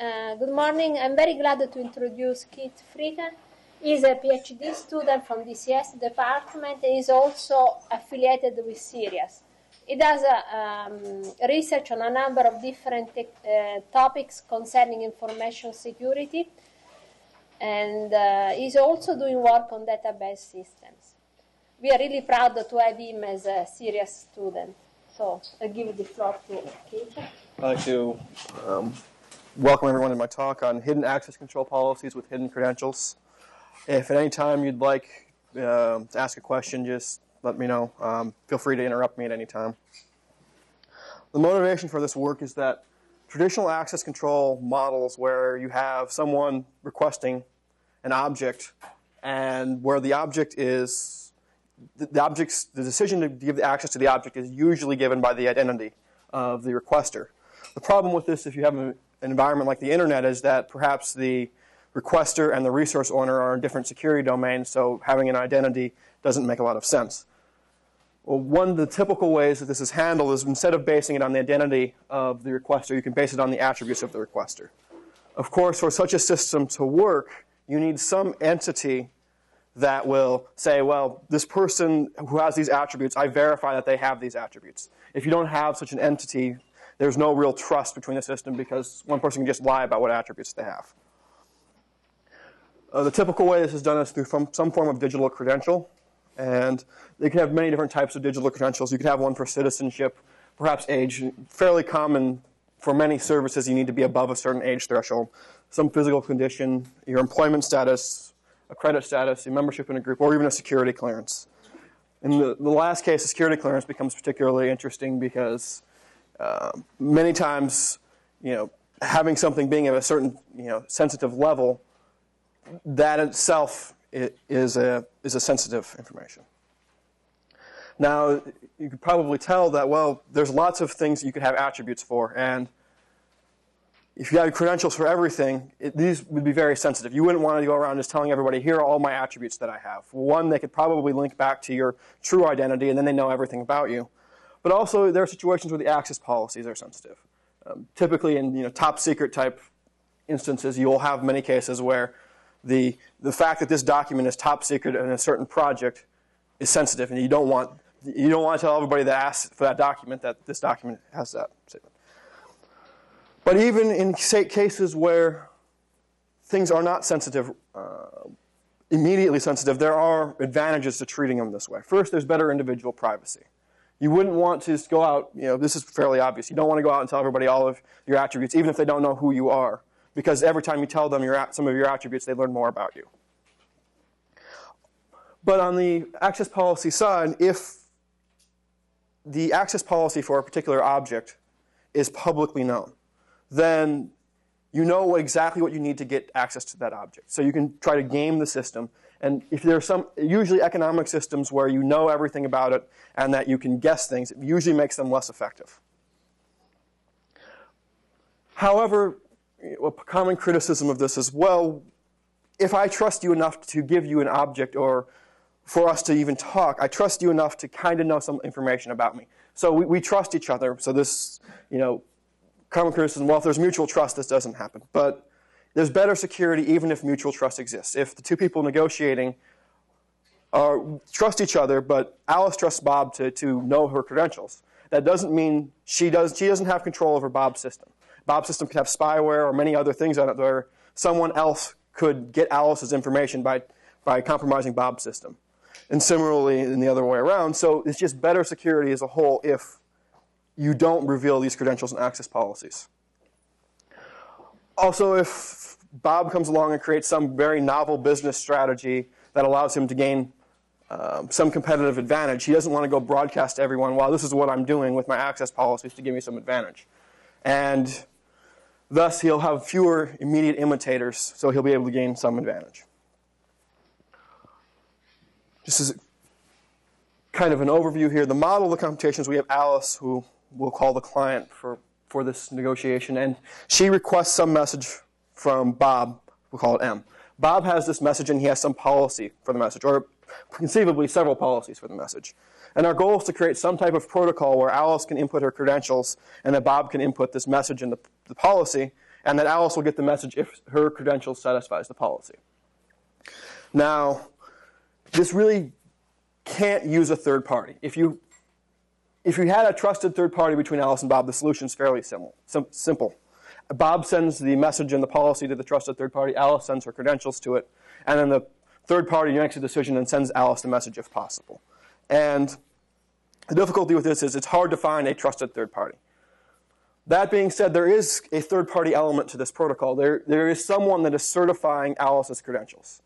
Uh, good morning. I'm very glad to introduce Keith Frikken. He's a PhD student from DCS department and is also affiliated with CERIAS. He does uh, um, research on a number of different uh, topics concerning information security, and uh, he's also doing work on database systems. We are really proud to have him as a CERIAS student. So I give the floor to Keith. Like to um, welcome everyone to my talk on hidden access control policies with hidden credentials. If at any time you'd like uh, to ask a question, just let me know. Um, feel free to interrupt me at any time. The motivation for this work is that traditional access control models where you have someone requesting an object and where the object is the, the object's the decision to give access to the object is usually given by the identity of the requester. The problem with this, if you have an environment like the internet, is that perhaps the requester and the resource owner are in different security domains, so having an identity doesn't make a lot of sense. Well, one of the typical ways that this is handled is instead of basing it on the identity of the requester, you can base it on the attributes of the requester. Of course, for such a system to work, you need some entity that will say, well, this person who has these attributes, I verify that they have these attributes. If you don't have such an entity, there's no real trust between the system because one person can just lie about what attributes they have. Uh, the typical way this is done is through some form of digital credential. And they can have many different types of digital credentials. You could have one for citizenship, perhaps age. Fairly common for many services, you need to be above a certain age threshold. Some physical condition, your employment status, a credit status, your membership in a group, or even a security clearance. In the, the last case, a security clearance becomes particularly interesting because uh, many times, you know, having something being at a certain, you know, sensitive level, that itself is a, is a sensitive information. Now, you could probably tell that, well, there's lots of things you could have attributes for, and if you had credentials for everything, it, these would be very sensitive. You wouldn't want to go around just telling everybody, here are all my attributes that I have. One, they could probably link back to your true identity, and then they know everything about you. But also, there are situations where the access policies are sensitive. Um, typically, in you know, top secret type instances, you will have many cases where the, the fact that this document is top secret in a certain project is sensitive, and you don't want, you don't want to tell everybody that asks for that document that this document has that statement. But even in cases where things are not sensitive, uh, immediately sensitive, there are advantages to treating them this way. First, there's better individual privacy. You wouldn't want to just go out, you know, this is fairly obvious. You don't want to go out and tell everybody all of your attributes, even if they don't know who you are, because every time you tell them your, some of your attributes, they learn more about you. But on the access policy side, if the access policy for a particular object is publicly known, then you know exactly what you need to get access to that object. So you can try to game the system. And if there are some, usually economic systems where you know everything about it and that you can guess things, it usually makes them less effective. However, a common criticism of this is, well, if I trust you enough to give you an object or for us to even talk, I trust you enough to kind of know some information about me. So we, we trust each other. So this, you know, common criticism, well, if there's mutual trust, this doesn't happen. But there's better security even if mutual trust exists. If the two people negotiating are, trust each other, but Alice trusts Bob to, to know her credentials, that doesn't mean she, does, she doesn't have control over Bob's system. Bob's system could have spyware or many other things on it where someone else could get Alice's information by, by compromising Bob's system. And similarly, in the other way around. So it's just better security as a whole if you don't reveal these credentials and access policies. Also, if Bob comes along and creates some very novel business strategy that allows him to gain um, some competitive advantage, he doesn't want to go broadcast to everyone, well, this is what I'm doing with my access policies to give me some advantage. And thus, he'll have fewer immediate imitators, so he'll be able to gain some advantage. Just as kind of an overview here, the model of the computations, we have Alice, who we'll call the client for, for this negotiation, and she requests some message from Bob. We'll call it M. Bob has this message, and he has some policy for the message, or conceivably several policies for the message. And our goal is to create some type of protocol where Alice can input her credentials, and that Bob can input this message in the, the policy, and that Alice will get the message if her credentials satisfies the policy. Now, this really can't use a third party. If you if you had a trusted third party between Alice and Bob, the solution is fairly simple. simple. Bob sends the message and the policy to the trusted third party. Alice sends her credentials to it, and then the third party makes a decision and sends Alice the message if possible. And the difficulty with this is it's hard to find a trusted third party. That being said, there is a third party element to this protocol. There, there is someone that is certifying Alice's credentials.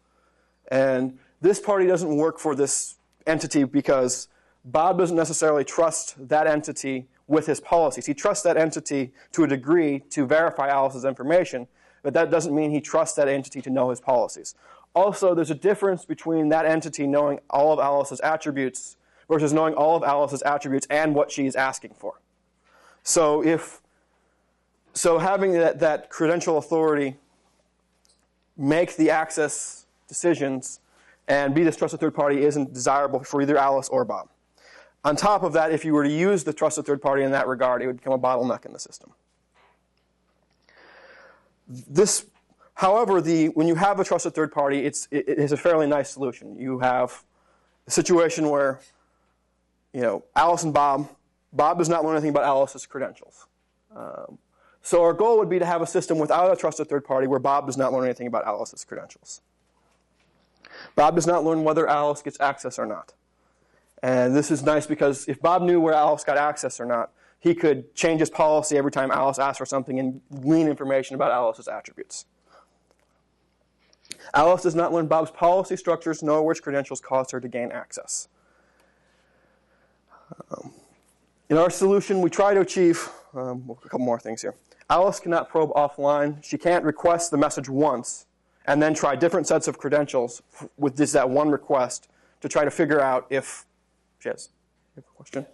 And this party doesn't work for this entity because Bob doesn't necessarily trust that entity with his policies. He trusts that entity to a degree to verify Alice's information, but that doesn't mean he trusts that entity to know his policies. Also, there's a difference between that entity knowing all of Alice's attributes versus knowing all of Alice's attributes and what she's asking for. So if so having that, that credential authority make the access decisions and be this trusted third party isn't desirable for either Alice or Bob. On top of that, if you were to use the trusted third party in that regard, it would become a bottleneck in the system. This, however, the, when you have a trusted third party, it's, it, it is a fairly nice solution. You have a situation where, you know, Alice and Bob, Bob does not know anything about Alice's credentials. Um, so our goal would be to have a system without a trusted third party where Bob does not learn anything about Alice's credentials. Bob does not learn whether Alice gets access or not. And this is nice because if Bob knew where Alice got access or not, he could change his policy every time Alice asked for something and glean information about Alice's attributes. Alice does not learn Bob's policy structures nor which credentials caused her to gain access. Um, in our solution, we try to achieve um, a couple more things here. Alice cannot probe offline. She can't request the message once and then try different sets of credentials with just that one request to try to figure out if has. You have a question?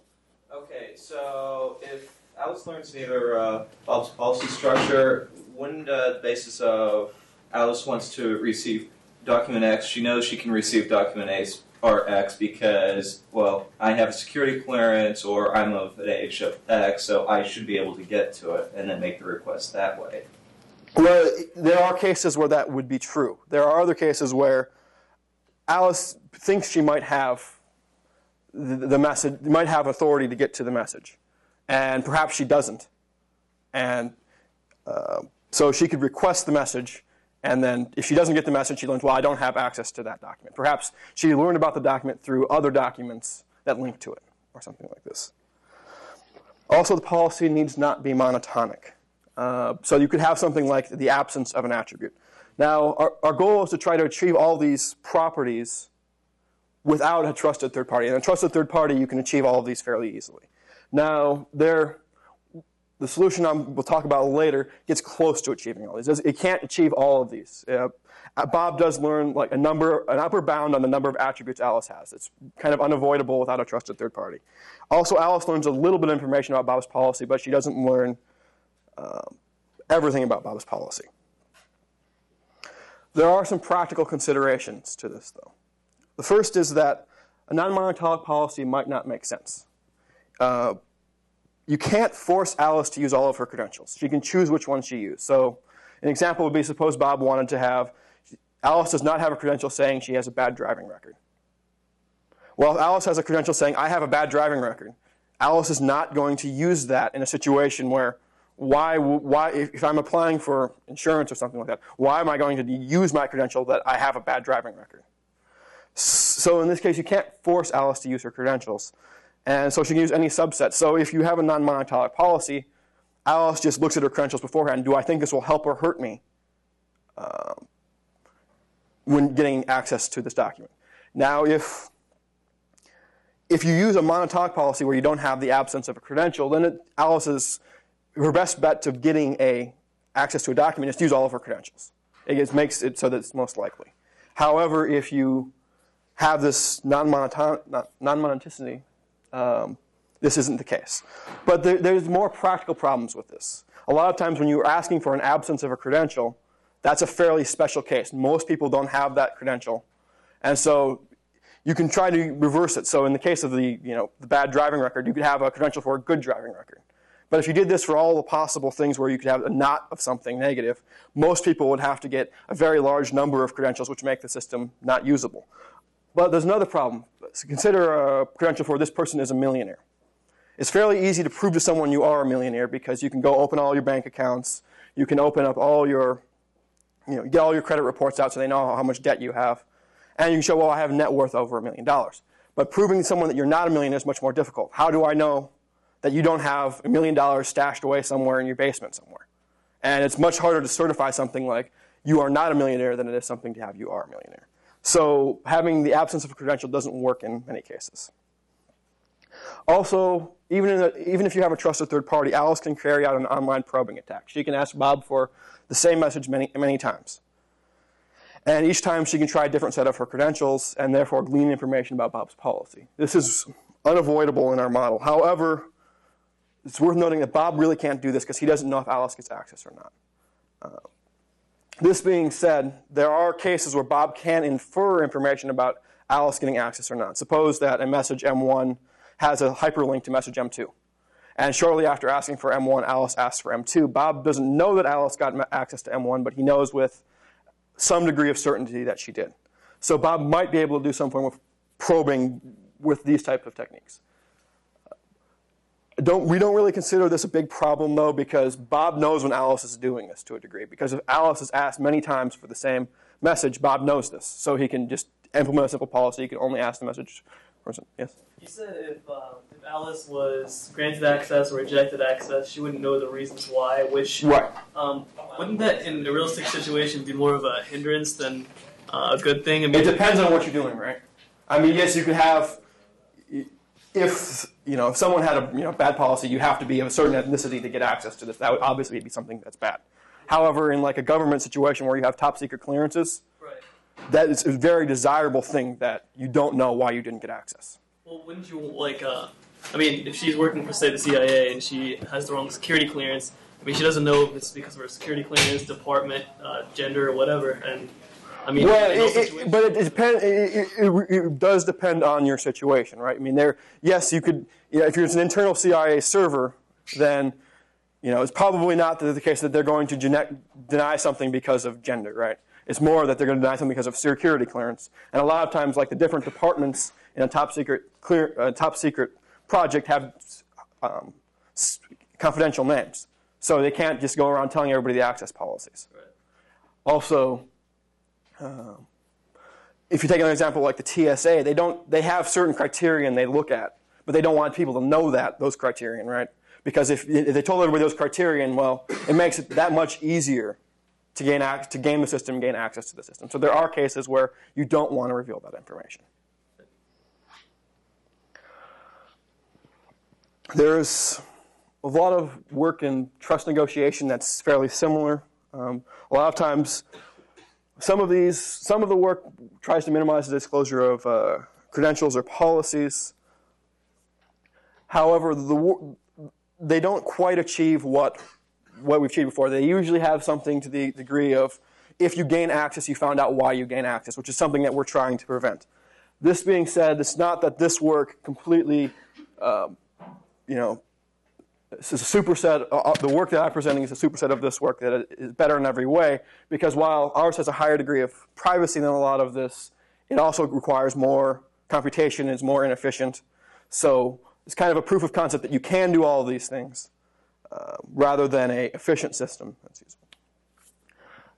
Okay, so if Alice learns neither uh, policy structure, wouldn't uh, the basis of Alice wants to receive document X, she knows she can receive document A or X because, well, I have a security clearance or I'm of an age of X, so I should be able to get to it and then make the request that way. Well, there are cases where that would be true. There are other cases where Alice thinks she might have the, the message, might have authority to get to the message, and perhaps she doesn't. And uh, so she could request the message, and then if she doesn't get the message, she learns, well, I don't have access to that document. Perhaps she learned about the document through other documents that link to it, or something like this. Also, the policy needs not be monotonic. Uh, so you could have something like the absence of an attribute. Now, our, our goal is to try to achieve all these properties without a trusted third party. And a trusted third party, you can achieve all of these fairly easily. Now, there the solution i we'll talk about later gets close to achieving all these. It can't achieve all of these. Uh, Bob does learn like a number, an upper bound on the number of attributes Alice has. It's kind of unavoidable without a trusted third party. Also, Alice learns a little bit of information about Bob's policy, but she doesn't learn uh, everything about Bob's policy. There are some practical considerations to this, though. The first is that a non-monotonic policy might not make sense. Uh, you can't force Alice to use all of her credentials. She can choose which ones she uses. So an example would be suppose Bob wanted to have, Alice does not have a credential saying she has a bad driving record. Well, Alice has a credential saying, I have a bad driving record, Alice is not going to use that in a situation where why, why, if I'm applying for insurance or something like that, why am I going to use my credential that I have a bad driving record? So in this case, you can't force Alice to use her credentials. And so she can use any subset. So if you have a non-monotonic policy, Alice just looks at her credentials beforehand. Do I think this will help or hurt me uh, when getting access to this document? Now, if if you use a monotonic policy where you don't have the absence of a credential, then it, Alice's her best bet to getting a access to a document is to use all of her credentials. It makes it so that it's most likely. However, if you have this non-monotonicity, um, this isn't the case. But there, there's more practical problems with this. A lot of times when you're asking for an absence of a credential, that's a fairly special case. Most people don't have that credential. And so you can try to reverse it. So in the case of the, you know, the bad driving record, you could have a credential for a good driving record. But if you did this for all the possible things where you could have a not of something negative, most people would have to get a very large number of credentials, which make the system not usable. But there's another problem. So consider a credential for this person is a millionaire. It's fairly easy to prove to someone you are a millionaire because you can go open all your bank accounts, you can open up all your, you know, get all your credit reports out so they know how much debt you have, and you can show, well, I have net worth over a million dollars. But proving to someone that you're not a millionaire is much more difficult. How do I know that you don't have a million dollars stashed away somewhere in your basement somewhere? And it's much harder to certify something like you are not a millionaire than it is something to have you are a millionaire. So having the absence of a credential doesn't work in many cases. Also, even, even if you have a trusted third party, Alice can carry out an online probing attack. She can ask Bob for the same message many, many times. And each time she can try a different set of her credentials and therefore glean information about Bob's policy. This is unavoidable in our model. However, it's worth noting that Bob really can't do this because he doesn't know if Alice gets access or not. Uh, this being said, there are cases where Bob can infer information about Alice getting access or not. Suppose that a message M1 has a hyperlink to message M2. And shortly after asking for M1, Alice asks for M2. Bob doesn't know that Alice got access to M1, but he knows with some degree of certainty that she did. So Bob might be able to do some form of probing with these types of techniques. Don't, we don't really consider this a big problem though because Bob knows when Alice is doing this to a degree. Because if Alice is asked many times for the same message, Bob knows this. So he can just implement a simple policy. He can only ask the message person. Yes? You said if, um, if Alice was granted access or rejected access, she wouldn't know the reasons why, which Right. um, wouldn't that in a realistic situation be more of a hindrance than uh, a good thing? I It depends on what you're doing, right? I mean, yes, you could have, if you know, if someone had a you know bad policy, you have to be of a certain ethnicity to get access to this. That would obviously be something that's bad. However, in like a government situation where you have top secret clearances, right. that is a very desirable thing that you don't know why you didn't get access. Well, wouldn't you like? Uh, I mean, if she's working for say the CIA and she has the wrong security clearance, I mean, she doesn't know if it's because of her security clearance, department, uh, gender, or whatever. And I mean, Well, it, it, but it, depend, it, it, does depend on your situation, right? I mean, there, yes, you could, you know, if you're an internal CIA server, then, you know, it's probably not the, the case that they're going to gene- deny something because of gender, right? It's more that they're going to deny something because of security clearance. And a lot of times, like the different departments in a top secret clear, uh, top secret project have um, confidential names, so they can't just go around telling everybody the access policies. Right. Also, if you take an example like the TSA, they don't they have certain criterion they look at, but they don't want people to know that those criterion, right? Because if, if they told everybody those criterion, well, it makes it that much easier to gain ac- to game the system, gain access to the system. So there are cases where you don't want to reveal that information. There's a lot of work in trust negotiation that's fairly similar. Um, a lot of times, some of these, some of the work tries to minimize the disclosure of uh, credentials or policies. However, the, they don't quite achieve what what we've achieved before. They usually have something to the degree of if you gain access, you found out why you gain access, which is something that we're trying to prevent. This being said, it's not that this work completely, um, you know, this is a superset. Uh, uh, the work that I'm presenting is a superset of this work that is better in every way. Because while ours has a higher degree of privacy than a lot of this, it also requires more computation. It's more inefficient. So it's kind of a proof of concept that you can do all of these things uh, rather than a efficient system that's usable.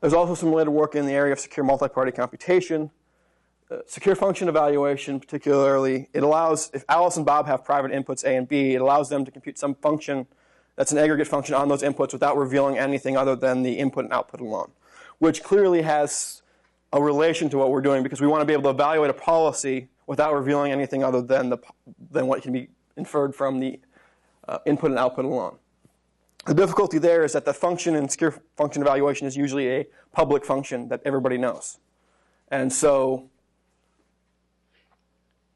There's also some related work in the area of secure multi-party computation. Uh, secure function evaluation, particularly, it allows, if Alice and Bob have private inputs A and B, it allows them to compute some function that's an aggregate function on those inputs without revealing anything other than the input and output alone, which clearly has a relation to what we're doing because we want to be able to evaluate a policy without revealing anything other than, the, than what can be inferred from the uh, input and output alone. The difficulty there is that the function in secure function evaluation is usually a public function that everybody knows. And so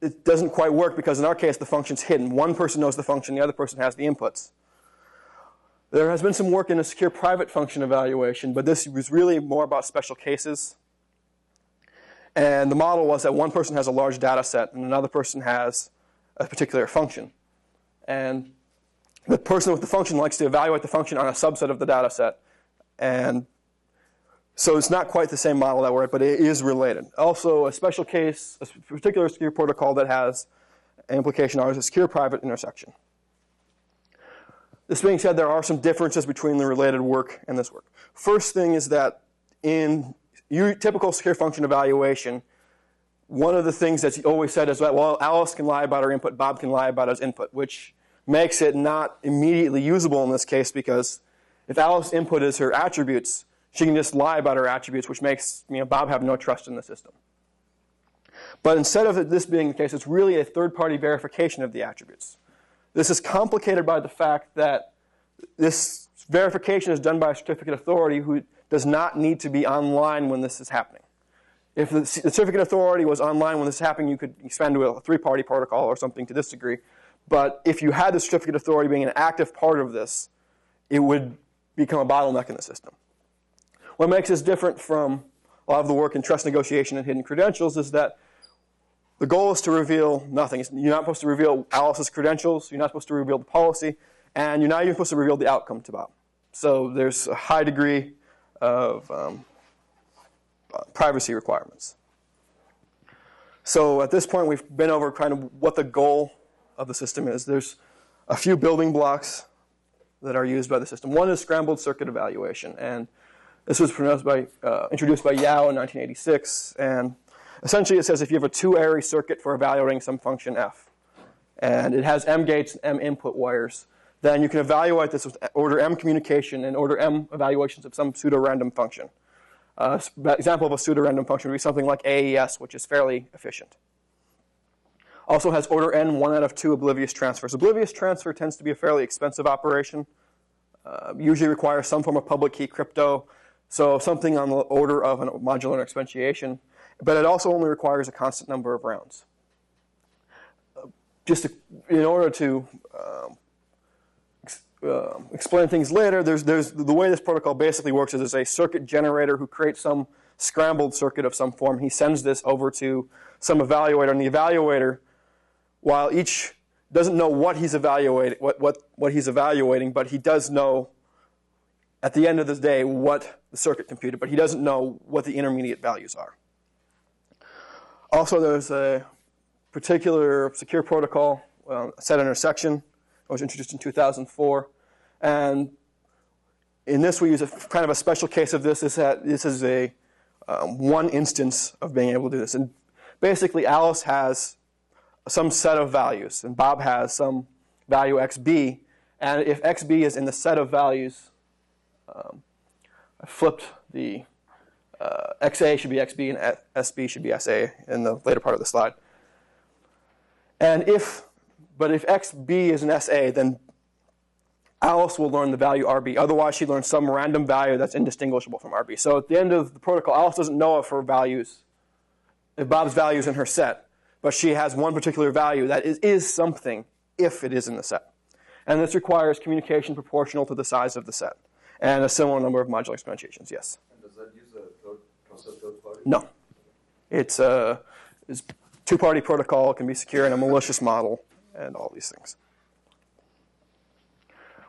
it doesn't quite work because in our case the function's hidden. One person knows the function, the other person has the inputs. There has been some work in a secure private function evaluation, but this was really more about special cases. And the model was that one person has a large data set and another person has a particular function. And the person with the function likes to evaluate the function on a subset of the data set. And so it's not quite the same model that we're at, but it is related. Also, a special case, a particular secure protocol that has implication is a secure private intersection. This being said, there are some differences between the related work and this work. First thing is that in your typical secure function evaluation, one of the things that's always said is that, well, Alice can lie about her input, Bob can lie about his input, which makes it not immediately usable in this case because if Alice's input is her attributes, she can just lie about her attributes, which makes you know, Bob have no trust in the system. But instead of this being the case, it's really a third party verification of the attributes. This is complicated by the fact that this verification is done by a certificate authority who does not need to be online when this is happening. If the certificate authority was online when this is happening, you could expand to a three party protocol or something to this degree. But if you had the certificate authority being an active part of this, it would become a bottleneck in the system. What makes this different from a lot of the work in trust negotiation and hidden credentials is that the goal is to reveal nothing. You're not supposed to reveal Alice's credentials, you're not supposed to reveal the policy, and you're not even supposed to reveal the outcome to Bob. So there's a high degree of um, privacy requirements. So at this point, we've been over kind of what the goal of the system is. There's a few building blocks that are used by the system. One is scrambled circuit evaluation, and this was by, uh, introduced by Yao in 1986. And essentially, it says if you have a two-ary circuit for evaluating some function f, and it has m gates and m input wires, then you can evaluate this with order m communication and order m evaluations of some pseudo-random function. Uh, example of a pseudo-random function would be something like AES, which is fairly efficient. Also has order n, one out of two oblivious transfers. Oblivious transfer tends to be a fairly expensive operation. Uh, usually requires some form of public key crypto, so something on the order of a modular exponentiation. But it also only requires a constant number of rounds. Uh, just to, in order to um, uh, explain things later, there's, there's, the way this protocol basically works is there's a circuit generator who creates some scrambled circuit of some form. He sends this over to some evaluator, and the evaluator while each doesn't know what he's evaluating, what, what, what he's evaluating, but he does know at the end of the day what the circuit computed, but he doesn't know what the intermediate values are. Also, there's a particular secure protocol, set intersection, that was introduced in 2004. And in this, we use a kind of a special case of this. Is that this is a um, one instance of being able to do this. And basically, Alice has some set of values, and Bob has some value xb. And if xb is in the set of values, um, I flipped the uh, xa should be xb and sb should be sa in the later part of the slide. And if, but if xb is an sa, then Alice will learn the value RB. Otherwise, she learns some random value that's indistinguishable from RB. So at the end of the protocol, Alice doesn't know if her values, if Bob's value is in her set but she has one particular value that is, is something if it is in the set. And this requires communication proportional to the size of the set and a similar number of modular exponentiations, yes. And does that use a third, trusted third party? No. It's a it's two-party protocol, it can be secure in a malicious model, and all these things.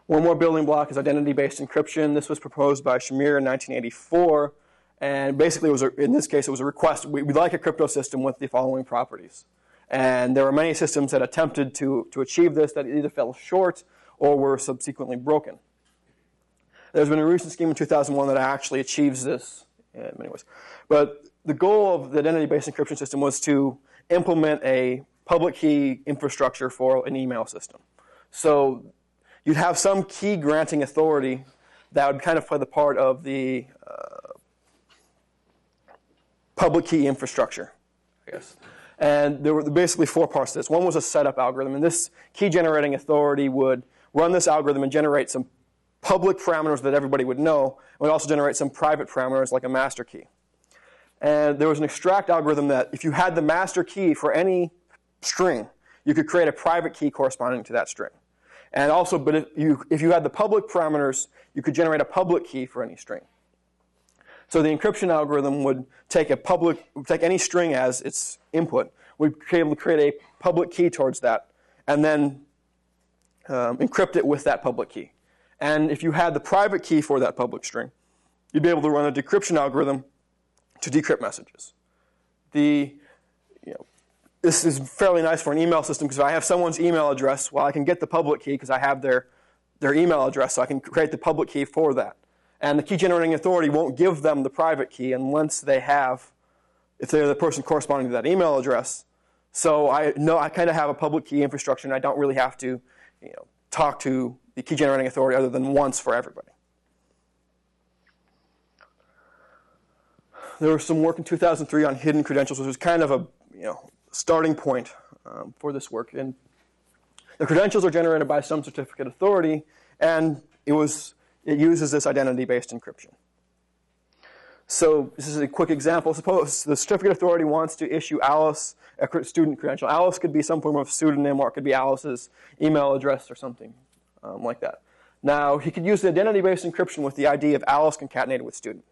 One more building block is identity-based encryption. This was proposed by Shamir in 1984 and basically, it was a, in this case, it was a request. We, would like a crypto system with the following properties. And there were many systems that attempted to, to achieve this that either fell short or were subsequently broken. There's been a recent scheme in 2001 that actually achieves this in many ways. But the goal of the identity-based encryption system was to implement a public key infrastructure for an email system. So you'd have some key granting authority that would kind of play the part of the uh, public key infrastructure, I guess. And there were basically four parts to this. One was a setup algorithm, and this key generating authority would run this algorithm and generate some public parameters that everybody would know. It would also generate some private parameters like a master key. And there was an extract algorithm that if you had the master key for any string, you could create a private key corresponding to that string. And also, but if you, if you had the public parameters, you could generate a public key for any string. So the encryption algorithm would take a public, take any string as its input, We'd be able to create a public key towards that, and then um, encrypt it with that public key. And if you had the private key for that public string, you'd be able to run a decryption algorithm to decrypt messages. The, you know, this is fairly nice for an email system because if I have someone's email address, well, I can get the public key because I have their, their email address, so I can create the public key for that. And the key generating authority won't give them the private key unless they have, if they're the person corresponding to that email address. So I know I kind of have a public key infrastructure, and I don't really have to, you know, talk to the key generating authority other than once for everybody. There was some work in 2003 on hidden credentials, which was kind of a you know starting point um, for this work. And the credentials are generated by some certificate authority, and it was it uses this identity-based encryption. So this is a quick example. Suppose the certificate authority wants to issue Alice a student credential. Alice could be some form of pseudonym, or it could be Alice's email address or something um, like that. Now, he could use the identity-based encryption with the ID of Alice concatenated with student.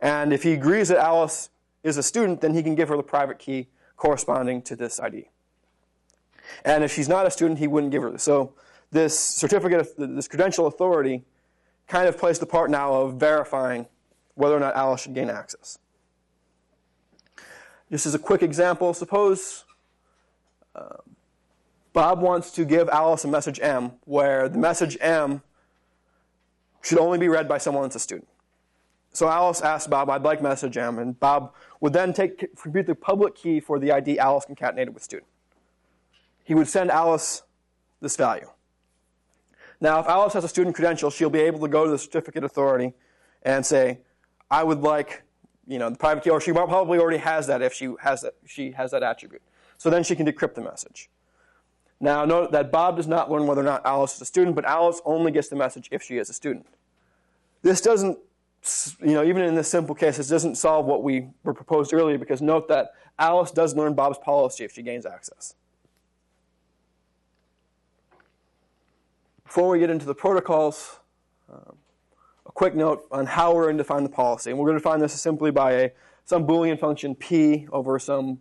And if he agrees that Alice is a student, then he can give her the private key corresponding to this ID. And if she's not a student, he wouldn't give her this. So this certificate, this credential authority, kind of plays the part now of verifying whether or not Alice should gain access. Just as a quick example, suppose uh, Bob wants to give Alice a message M, where the message M should only be read by someone that's a student. So Alice asks Bob, I'd like message M, and Bob would then take, compute the public key for the ID Alice concatenated with student. He would send Alice this value. Now, if Alice has a student credential, she'll be able to go to the certificate authority and say, I would like, you know, the private key, or she probably already has that if she has that, she has that attribute. So then she can decrypt the message. Now, note that Bob does not learn whether or not Alice is a student, but Alice only gets the message if she is a student. This doesn't, you know, even in this simple case, this doesn't solve what we were proposed earlier because note that Alice does learn Bob's policy if she gains access. Before we get into the protocols, um, a quick note on how we're going to define the policy. And we're going to define this simply by a, some Boolean function p over some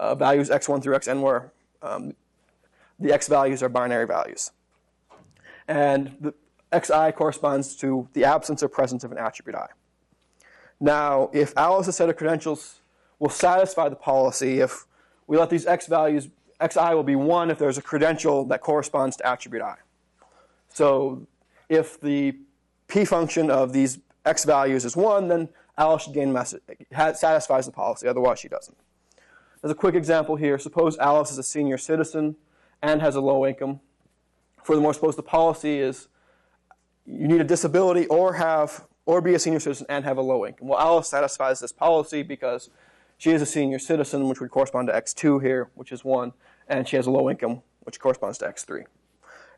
uh, values x1 through xn where um, the x values are binary values. And the xi corresponds to the absence or presence of an attribute i. Now, if Alice's set of credentials will satisfy the policy if we let these x values, xi will be 1 if there's a credential that corresponds to attribute i. So if the p function of these x values is 1, then Alice should gain message, satisfies the policy, otherwise she doesn't. As a quick example here, suppose Alice is a senior citizen and has a low income. Furthermore, suppose the policy is you need a disability or have or be a senior citizen and have a low income. Well, Alice satisfies this policy because she is a senior citizen, which would correspond to X2 here, which is 1, and she has a low income, which corresponds to X3.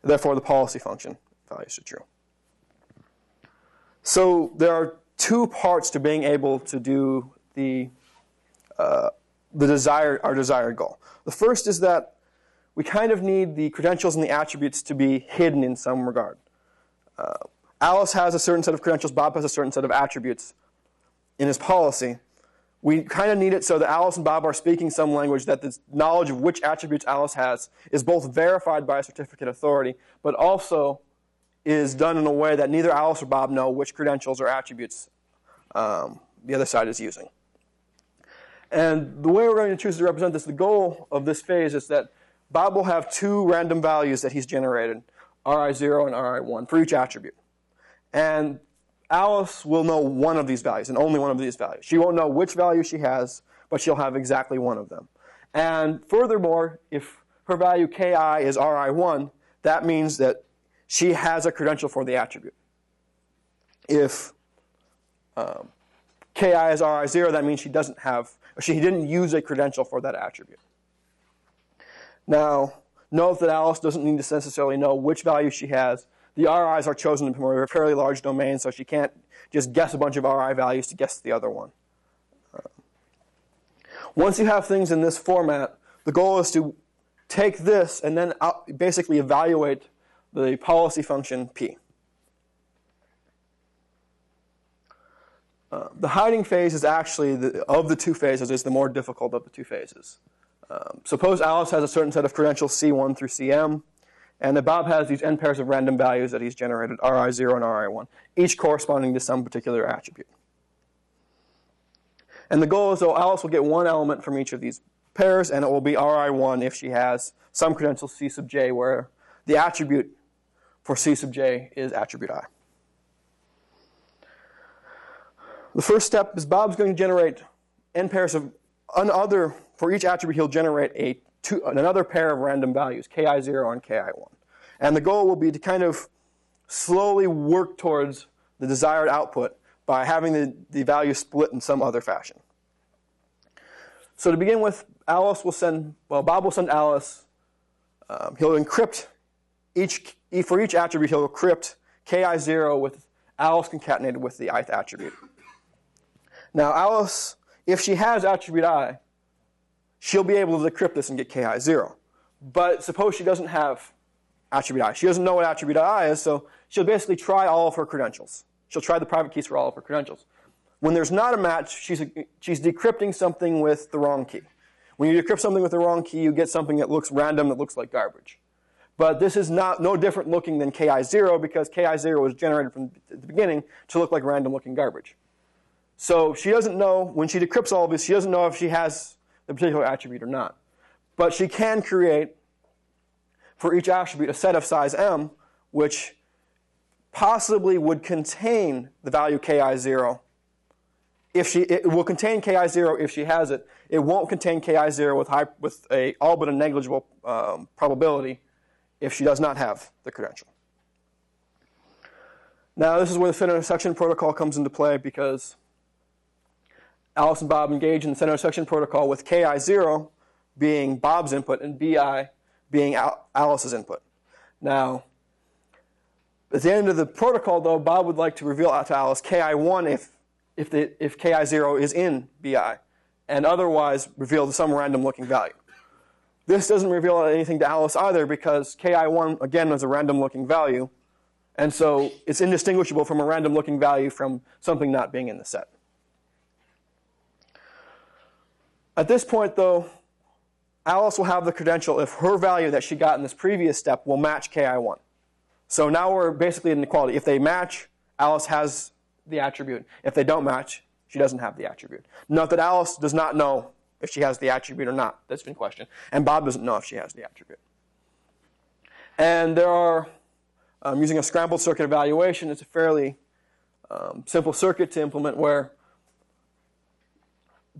Therefore, the policy function values are true. So there are two parts to being able to do the, uh, the desired, our desired goal. The first is that we kind of need the credentials and the attributes to be hidden in some regard. Uh, Alice has a certain set of credentials, Bob has a certain set of attributes in his policy. We kind of need it so that Alice and Bob are speaking some language that the knowledge of which attributes Alice has is both verified by a certificate authority, but also is done in a way that neither Alice or Bob know which credentials or attributes um, the other side is using. And the way we're going to choose to represent this, the goal of this phase is that Bob will have two random values that he's generated, RI0 and RI1, for each attribute. And Alice will know one of these values and only one of these values. She won't know which value she has, but she'll have exactly one of them. And furthermore, if her value ki is ri1, that means that she has a credential for the attribute. If um, ki is ri0, that means she doesn't have, she didn't use a credential for that attribute. Now, note that Alice doesn't need to necessarily know which value she has the RIs are chosen from a fairly large domain, so she can't just guess a bunch of RI values to guess the other one. Uh, once you have things in this format, the goal is to take this and then basically evaluate the policy function P. Uh, the hiding phase is actually, the, of the two phases, is the more difficult of the two phases. Um, suppose Alice has a certain set of credentials C1 through CM, And that Bob has these n pairs of random values that he's generated, Ri0 and Ri1, each corresponding to some particular attribute. And the goal is, though, Alice will get one element from each of these pairs, and it will be Ri1 if she has some credential C sub j where the attribute for C sub j is attribute i. The first step is Bob's going to generate n pairs of another, for each attribute, he'll generate a two, another pair of random values, ki0 and ki1. And the goal will be to kind of slowly work towards the desired output by having the, the value split in some other fashion. So to begin with, Alice will send, well, Bob will send Alice, um, he'll encrypt each, for each attribute, he'll encrypt ki0 with Alice concatenated with the ith attribute. Now, Alice, if she has attribute i, she'll be able to decrypt this and get ki0. But suppose she doesn't have attribute i. She doesn't know what attribute i is, so she'll basically try all of her credentials. She'll try the private keys for all of her credentials. When there's not a match, she's, she's decrypting something with the wrong key. When you decrypt something with the wrong key, you get something that looks random, that looks like garbage. But this is not no different looking than ki0 because ki0 was generated from the beginning to look like random looking garbage. So she doesn't know, when she decrypts all of this, she doesn't know if she has the particular attribute or not. But she can create, for each attribute, a set of size m, which possibly would contain the value ki0. If she, it will contain ki0 if she has it. It won't contain ki0 with, high, with a all but a negligible um, probability if she does not have the credential. Now, this is where the set intersection protocol comes into play because Alice and Bob engage in the set intersection protocol with ki0 being Bob's input and bi being Alice's input. Now, at the end of the protocol, though, Bob would like to reveal out to Alice ki1 if, if, the, if ki0 is in bi, and otherwise reveal some random looking value. This doesn't reveal anything to Alice either because ki1, again, is a random looking value, and so it's indistinguishable from a random looking value from something not being in the set. At this point, though, Alice will have the credential if her value that she got in this previous step will match ki1. So now we're basically in equality. If they match, Alice has the attribute. If they don't match, she doesn't have the attribute. Note that Alice does not know if she has the attribute or not. That's been questioned. And Bob doesn't know if she has the attribute. And there are, um, using a scrambled circuit evaluation, it's a fairly um, simple circuit to implement where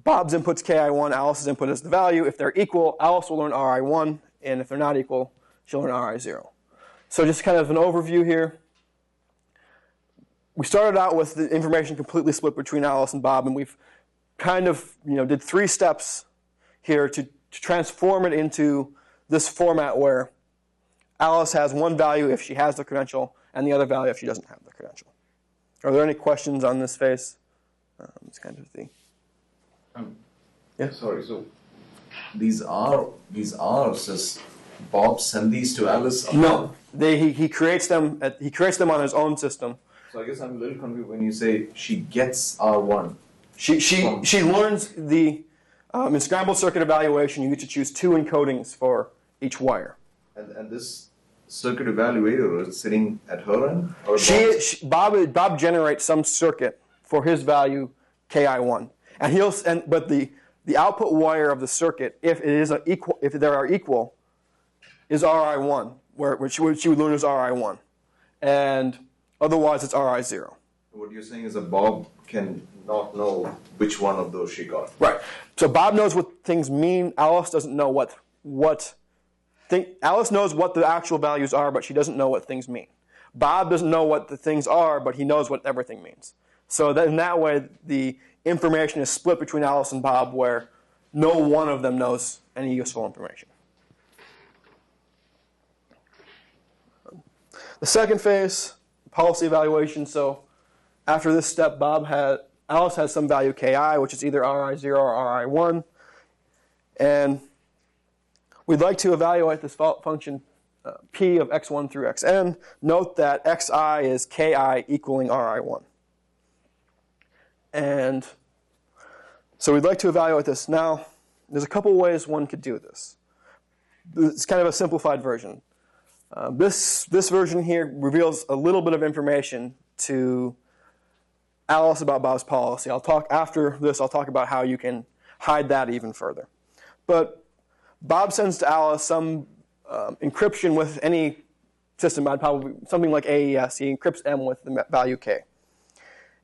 Bob's input's ki1, Alice's input is the value. If they're equal, Alice will learn ri1, and if they're not equal, she'll learn ri0. So just kind of an overview here. We started out with the information completely split between Alice and Bob, and we've kind of you know did three steps here to, to transform it into this format where Alice has one value if she has the credential, and the other value if she doesn't have the credential. Are there any questions on this phase? Um, it's kind of the Um, Yeah. Sorry, so these are these are just Bob send these to Alice? no. They, he, he creates them. At, he creates them on his own system. So I guess I'm a little confused when you say she gets R1. She she she learns the um, in scrambled circuit evaluation. You get to choose two encodings for each wire. And, and this circuit evaluator is sitting at her end? Or She, she Bob Bob generates some circuit for his value ki1, and he'll and but the the output wire of the circuit, if it is a equal, if there are equal, is ri1, where which would, she would learn is ri1, and otherwise it's ri0. What you're saying is that Bob can not know which one of those she got. Right. So Bob knows what things mean. Alice doesn't know what what think. Alice knows what the actual values are, but she doesn't know what things mean. Bob doesn't know what the things are, but he knows what everything means. So that in that way, the information is split between Alice and Bob, where no one of them knows any useful information. The second phase, policy evaluation. So after this step, Bob had Alice has some value ki, which is either ri0 or ri1, and we'd like to evaluate this function uh, p of x1 through xn. Note that xi is ki equaling ri1, and so we'd like to evaluate this. Now, there's a couple ways one could do this. It's kind of a simplified version. Uh, this, this version here reveals a little bit of information to Alice about Bob's policy. I'll talk after this, I'll talk about how you can hide that even further. But Bob sends to Alice some um, encryption with any system, I'd probably something like AES. He encrypts M with the value K.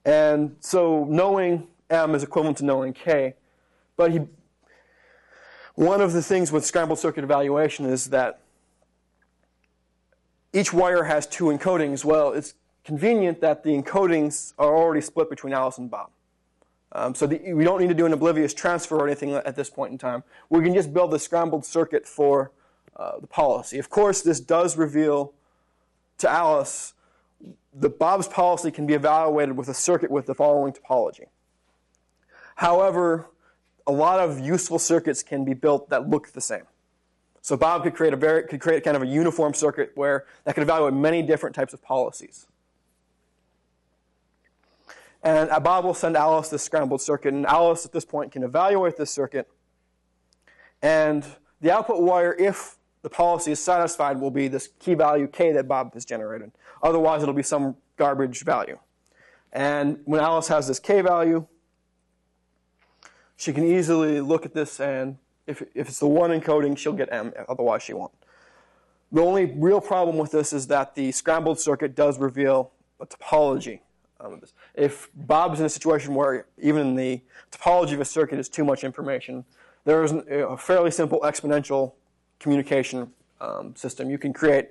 And so knowing M is equivalent to knowing K. But he, one of the things with scrambled circuit evaluation is that each wire has two encodings. Well, it's convenient that the encodings are already split between Alice and Bob. Um, so the, we don't need to do an oblivious transfer or anything at this point in time. We can just build the scrambled circuit for uh, the policy. Of course, this does reveal to Alice the Bob's policy can be evaluated with a circuit with the following topology. However, a lot of useful circuits can be built that look the same. So Bob could create a very could create kind of a uniform circuit where that could evaluate many different types of policies. And Bob will send Alice this scrambled circuit, and Alice at this point can evaluate this circuit. And the output wire, if the policy is satisfied, will be this key value k that Bob has generated. Otherwise, it'll be some garbage value. And when Alice has this k value, she can easily look at this and if, if it's the one encoding, she'll get M, otherwise she won't. The only real problem with this is that the scrambled circuit does reveal a topology um, this. If Bob's in a situation where even the topology of a circuit is too much information, there is a fairly simple exponential communication um, system. You can create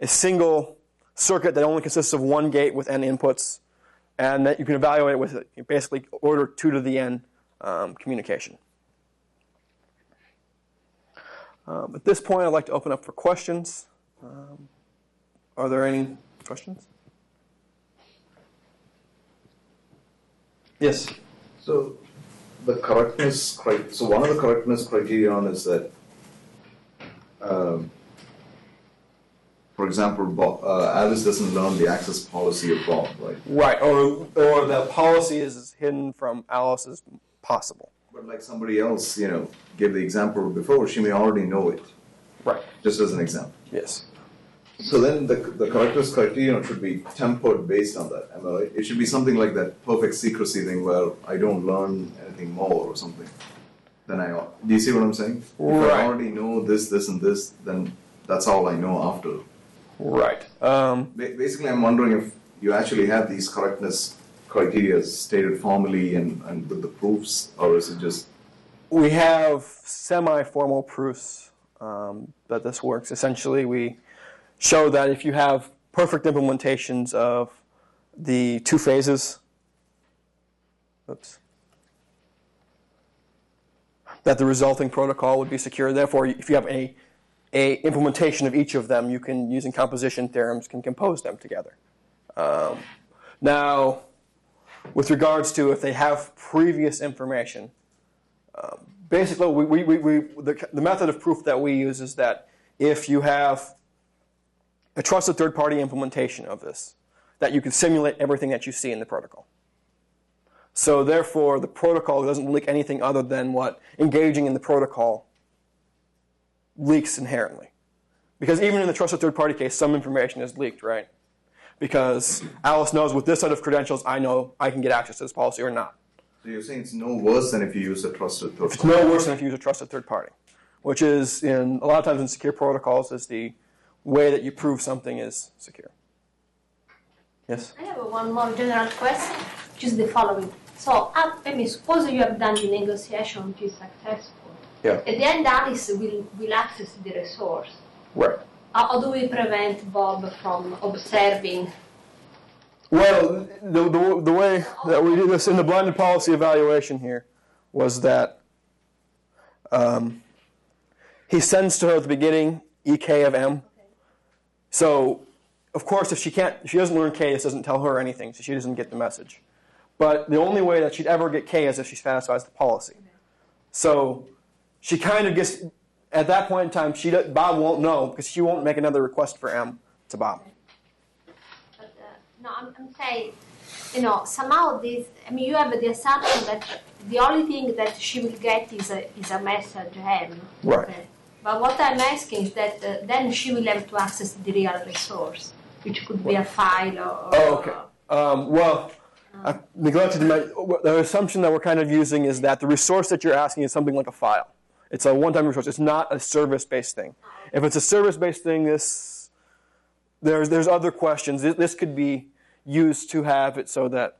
a single circuit that only consists of one gate with n inputs, and that you can evaluate it with basically order 2 to the n um, communication. Um, at this point, I'd like to open up for questions. Um, are there any questions? Yes. So the correctness, so one of the correctness criterion is that, um, for example, Bob, uh, Alice doesn't learn the access policy of Bob, right? Right, or or the policy is hidden from Alice as possible. But like somebody else, you know, gave the example before, she may already know it. Right. Just as an example. Yes. So then the, the correctness criterion should be tempered based on that. Am I right? It should be something like that perfect secrecy thing where I don't learn anything more or something. Then I do you see what I'm saying? Right. If I already know this, this, and this, then that's all I know after. Right. Um, Basically, I'm wondering if you actually have these correctness criteria stated formally and, and with the proofs, or is it just we have semi-formal proofs um, that this works. Essentially, we show that if you have perfect implementations of the two phases, oops, that the resulting protocol would be secure. Therefore, if you have a, a implementation of each of them, you can, using composition theorems, can compose them together. Um, now, with regards to if they have previous information, um, basically, we, we, we, we the, the method of proof that we use is that if you have a trusted third party implementation of this, that you can simulate everything that you see in the protocol. So therefore, the protocol doesn't leak anything other than what engaging in the protocol leaks inherently. Because even in the trusted third party case, some information is leaked, right? Because Alice knows with this set of credentials, I know I can get access to this policy or not. So you're saying it's no worse than if you use a trusted third It's no worse than if you use a trusted third party, which is in a lot of times in secure protocols is the way that you prove something is secure. Yes? I have one more general question, which is the following. So, I mean, suppose you have done the negotiation which is successful. Yeah. At the end, Alice will, will access the resource. Right. How, do we prevent Bob from observing? Well, the, the, the way that we do this in the blinded policy evaluation here was that um, he sends to her at the beginning EK of M. So, of course, if she can't, if she doesn't learn K, this doesn't tell her anything, so she doesn't get the message. But the only way that she'd ever get K is if she satisfies the policy. So, she kind of gets at that point in time. She Bob won't know because she won't make another request for M to Bob. But, uh, no, I'm, I'm saying, you know, somehow this. I mean, you have the assumption that the only thing that she will get is a is a message M. Right. Okay. But what I'm asking is that uh, then she will have to access the real resource, which could be a file or. Oh, okay. Um, well, Uh, Neglected mention, the assumption that we're kind of using is that the resource that you're asking is something like a file. It's a one-time resource. It's not a service-based thing. If it's a service-based thing, this there's there's other questions. This, could be used to have it so that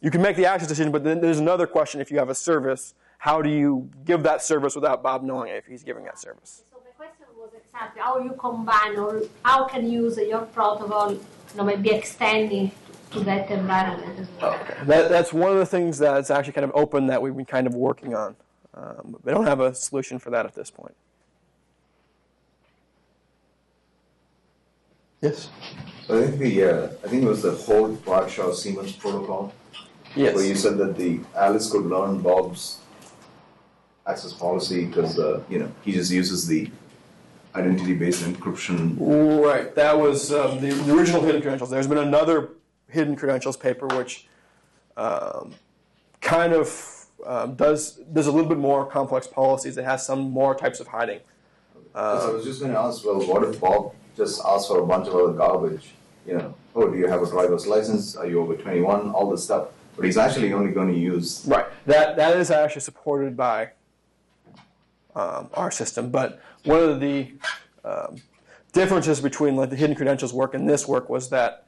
you can make the access decision, but then there's another question. If you have a service, how do you give that service without Bob knowing if he's giving that service? So the question was exactly how you combine or how can you use your protocol, you know, maybe extending to that environment as well. Okay. That, that's one of the things that's actually kind of open that we've been kind of working on. Um, but we don't have a solution for that at this point. Yes. So I think the uh, I think it was the Holt Bradshaw Seamons protocol Yes. where you said that the Alice could learn Bob's access policy because uh, you know he just uses the identity-based encryption. Right. That was um, the, the original hidden credentials. There's been another hidden credentials paper which um, kind of um, does does a little bit more complex policies. It has some more types of hiding. so I was just going to ask, well, what if Bob just asks for a bunch of other garbage? You know, oh, do you have a driver's license? Are you over 21? All this stuff. But he's actually only going to use. Right. That that is actually supported by um, our system. But one of the um, differences between like the hidden credentials work and this work was that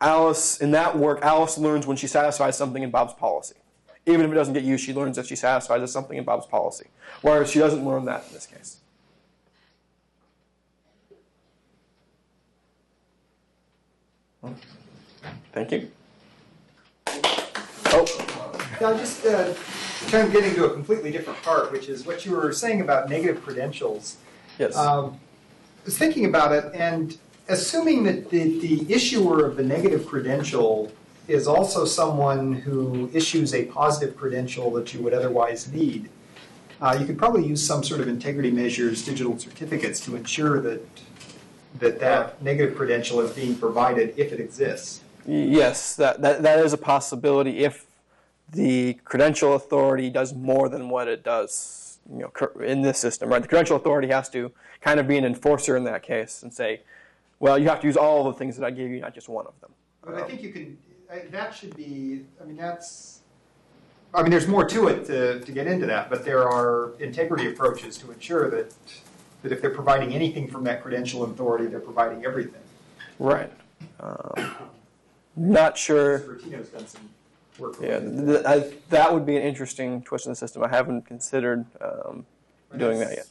Alice in that work, Alice learns when she satisfies something in Bob's policy. Even if it doesn't get used, she learns that she satisfies something in Bob's policy. Whereas she doesn't learn that in this case. Thank you. Oh, Now, just uh, trying to get into a completely different part, which is what you were saying about negative credentials. yes. Um, I was thinking about it, and assuming that the, the issuer of the negative credential is also someone who issues a positive credential that you would otherwise need, uh, you could probably use some sort of integrity measures, digital certificates, to ensure that that, that negative credential is being provided if it exists. Yes, that, that, that is a possibility if the credential authority does more than what it does you know, in this system. Right? The credential authority has to kind of be an enforcer in that case and say, well, you have to use all the things that I gave you, not just one of them. But I think you can, I- that should be, I mean, that's, I mean, there's more to it to, to get into that, but there are integrity approaches to ensure that, that if they're providing anything from that credential authority, they're providing everything. Right. Um, not sure. Done some work. Yeah, th- th- I, that would be an interesting twist in the system. I haven't considered um, doing that yet.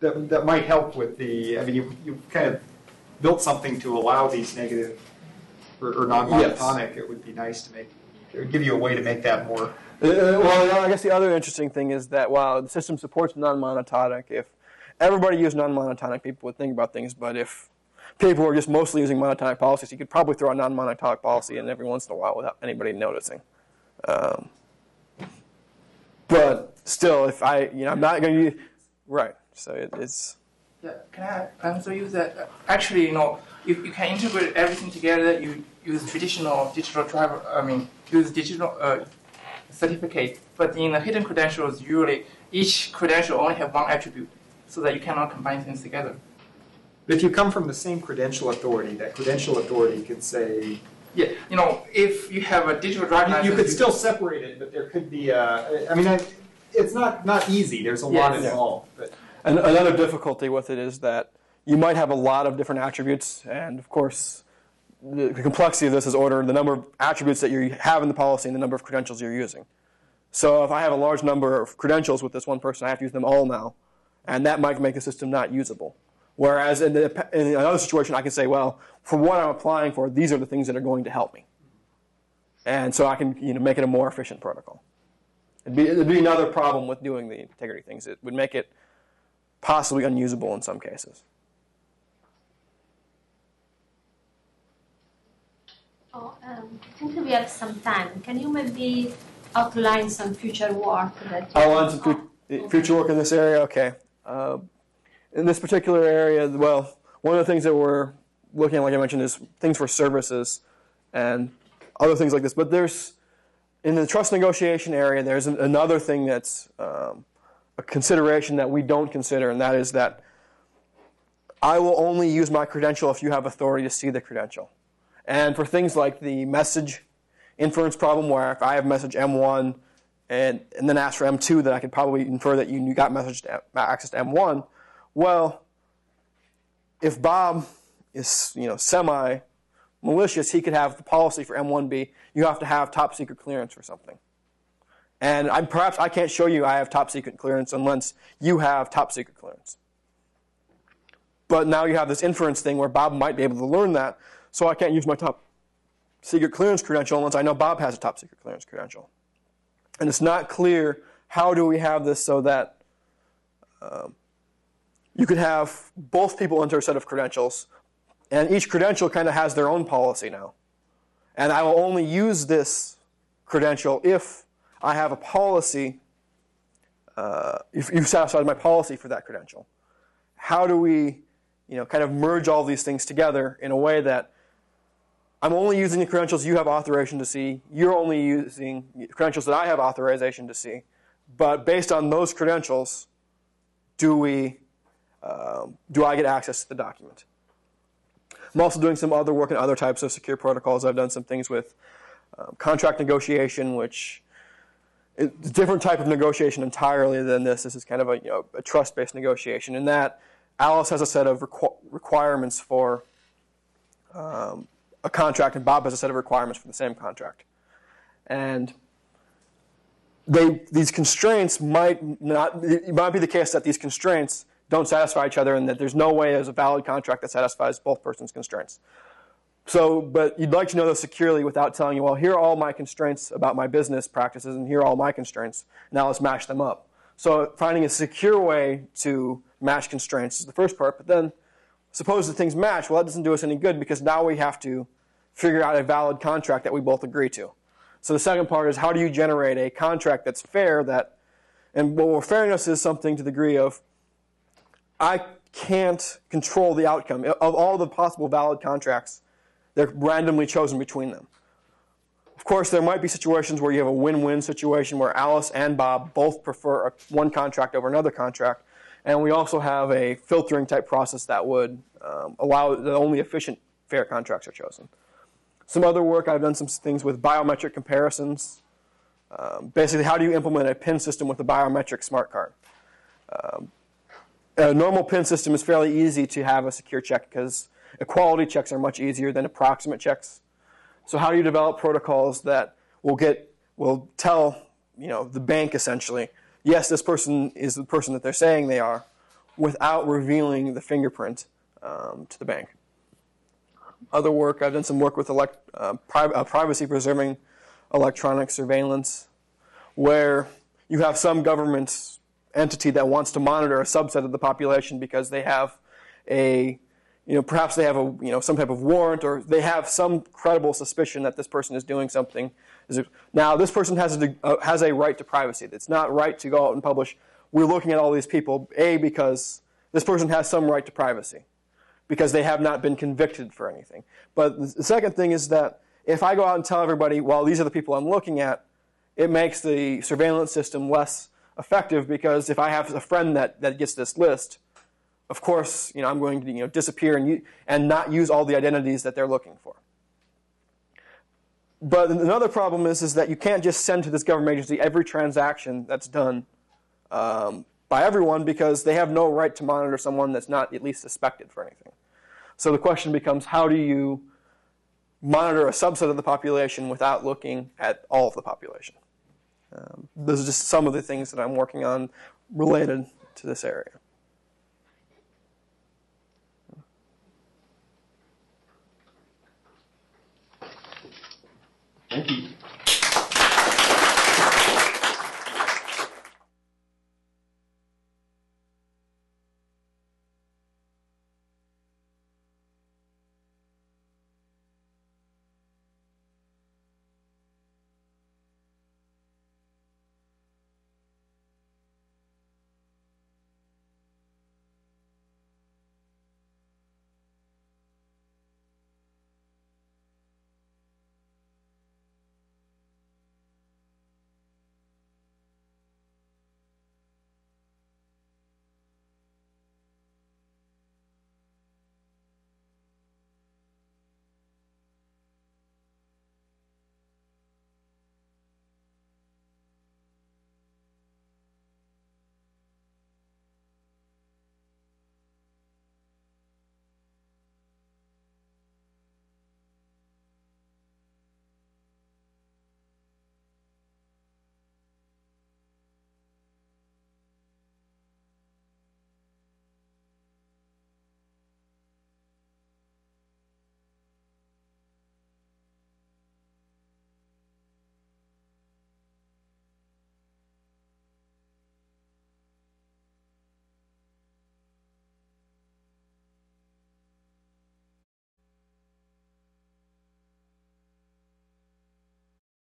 That, that might help with the, I mean, you, you kind of built something to allow these negative or, or non-monotonic. It would be nice to make, it would give you a way to make that more. Uh, well, I guess the other interesting thing is that while the system supports non-monotonic, if everybody used non-monotonic, people would think about things. But if people were just mostly using monotonic policies, you could probably throw a non-monotonic policy in every once in a while without anybody noticing. Um, but still, if I, you know, I'm not going to use right. So it, it's Yeah, can I answer you that? uh, Actually, you know, you, you can integrate everything together. You use traditional digital driver. I mean, use digital uh, certificate. But in the hidden credentials, usually each credential only have one attribute, so that you cannot combine things together. But if you come from the same credential authority, that credential authority can say, Yeah, you know, if you have a digital driver you, you could still separate it, but there could be, uh, I mean, I, it's not, not easy. There's a lot involved. But And another difficulty with it is that you might have a lot of different attributes, and of course, the, complexity of this is ordered the number of attributes that you have in the policy and the number of credentials you're using. So if I have a large number of credentials with this one person, I have to use them all now, and that might make the system not usable. Whereas in, the, in another situation, I can say, well, for what I'm applying for, these are the things that are going to help me, and so I can you know make it a more efficient protocol. It'd be, it'd be another problem with doing the integrity things. It would make it possibly unusable in some cases. Oh, um, I think we have some time. Can you maybe outline some future work that you Outline some fu- future work in this area. Okay. Uh, in this particular area, well, one of the things that we're looking at, like I mentioned, is things for services and other things like this. But there's in the trust negotiation area, there's an, another thing that's um, a consideration that we don't consider, and that is that I will only use my credential if you have authority to see the credential. And for things like the message inference problem, where if I have message M1 and, and then ask for M2, then I could probably infer that you got message uh, to, access to M1. Well, if Bob is you know semi malicious, he could have the policy for M1B. You have to have top secret clearance for something. And I'm, perhaps I can't show you I have top secret clearance unless you have top secret clearance. But now you have this inference thing where Bob might be able to learn that, so I can't use my top secret clearance credential unless I know Bob has a top secret clearance credential. And it's not clear how do we have this so that um, you could have both people enter a set of credentials, and each credential kind of has their own policy now. And I will only use this credential if I have a policy, uh, if you've satisfied my policy for that credential. How do we, you know, kind of merge all these things together in a way that I'm only using the credentials you have authorization to see, you're only using credentials that I have authorization to see, but based on those credentials, do we, um, do I get access to the document? I'm also doing some other work in other types of secure protocols. I've done some things with um, contract negotiation, which it's a different type of negotiation entirely than this. This is kind of a, you know, a trust-based negotiation. In that, Alice has a set of requ- requirements for um, a contract, and Bob has a set of requirements for the same contract. And they, these constraints might not. It might be the case that these constraints don't satisfy each other, and that there's no way there's a valid contract that satisfies both persons' constraints. So, but you'd like to know those securely without telling you, well, here are all my constraints about my business practices, and here are all my constraints. Now let's match them up. So, finding a secure way to match constraints is the first part. But then, suppose the things match. Well, that doesn't do us any good because now we have to figure out a valid contract that we both agree to. So, the second part is how do you generate a contract that's fair? That, and well, fairness is something to the degree of I can't control the outcome of all the possible valid contracts they're randomly chosen between them. Of course, there might be situations where you have a win-win situation where Alice and Bob both prefer one contract over another contract, and we also have a filtering type process that would um, allow that only efficient fair contracts are chosen. Some other work, I've done some things with biometric comparisons. Um, basically, how do you implement a PIN system with a biometric smart card? Um, a normal PIN system is fairly easy to have a secure check because Equality checks are much easier than approximate checks. So how do you develop protocols that will get will tell you know the bank essentially, yes, this person is the person that they're saying they are, without revealing the fingerprint um, to the bank. Other work, I've done some work with elect, uh, pri- uh, privacy preserving electronic surveillance, where you have some government entity that wants to monitor a subset of the population because they have a you know, perhaps they have a, you know, some type of warrant or they have some credible suspicion that this person is doing something. Now, this person has a, uh, has a right to privacy. It's not right to go out and publish. We're looking at all these people, A, because this person has some right to privacy, because they have not been convicted for anything. But the second thing is that if I go out and tell everybody, well, these are the people I'm looking at, it makes the surveillance system less effective because if I have a friend that, that gets this list, of course, you know, I'm going to you know, disappear and, and not use all the identities that they're looking for. But another problem is, is that you can't just send to this government agency every transaction that's done um, by everyone because they have no right to monitor someone that's not at least suspected for anything. So the question becomes how do you monitor a subset of the population without looking at all of the population? Um, those are just some of the things that I'm working on related to this area.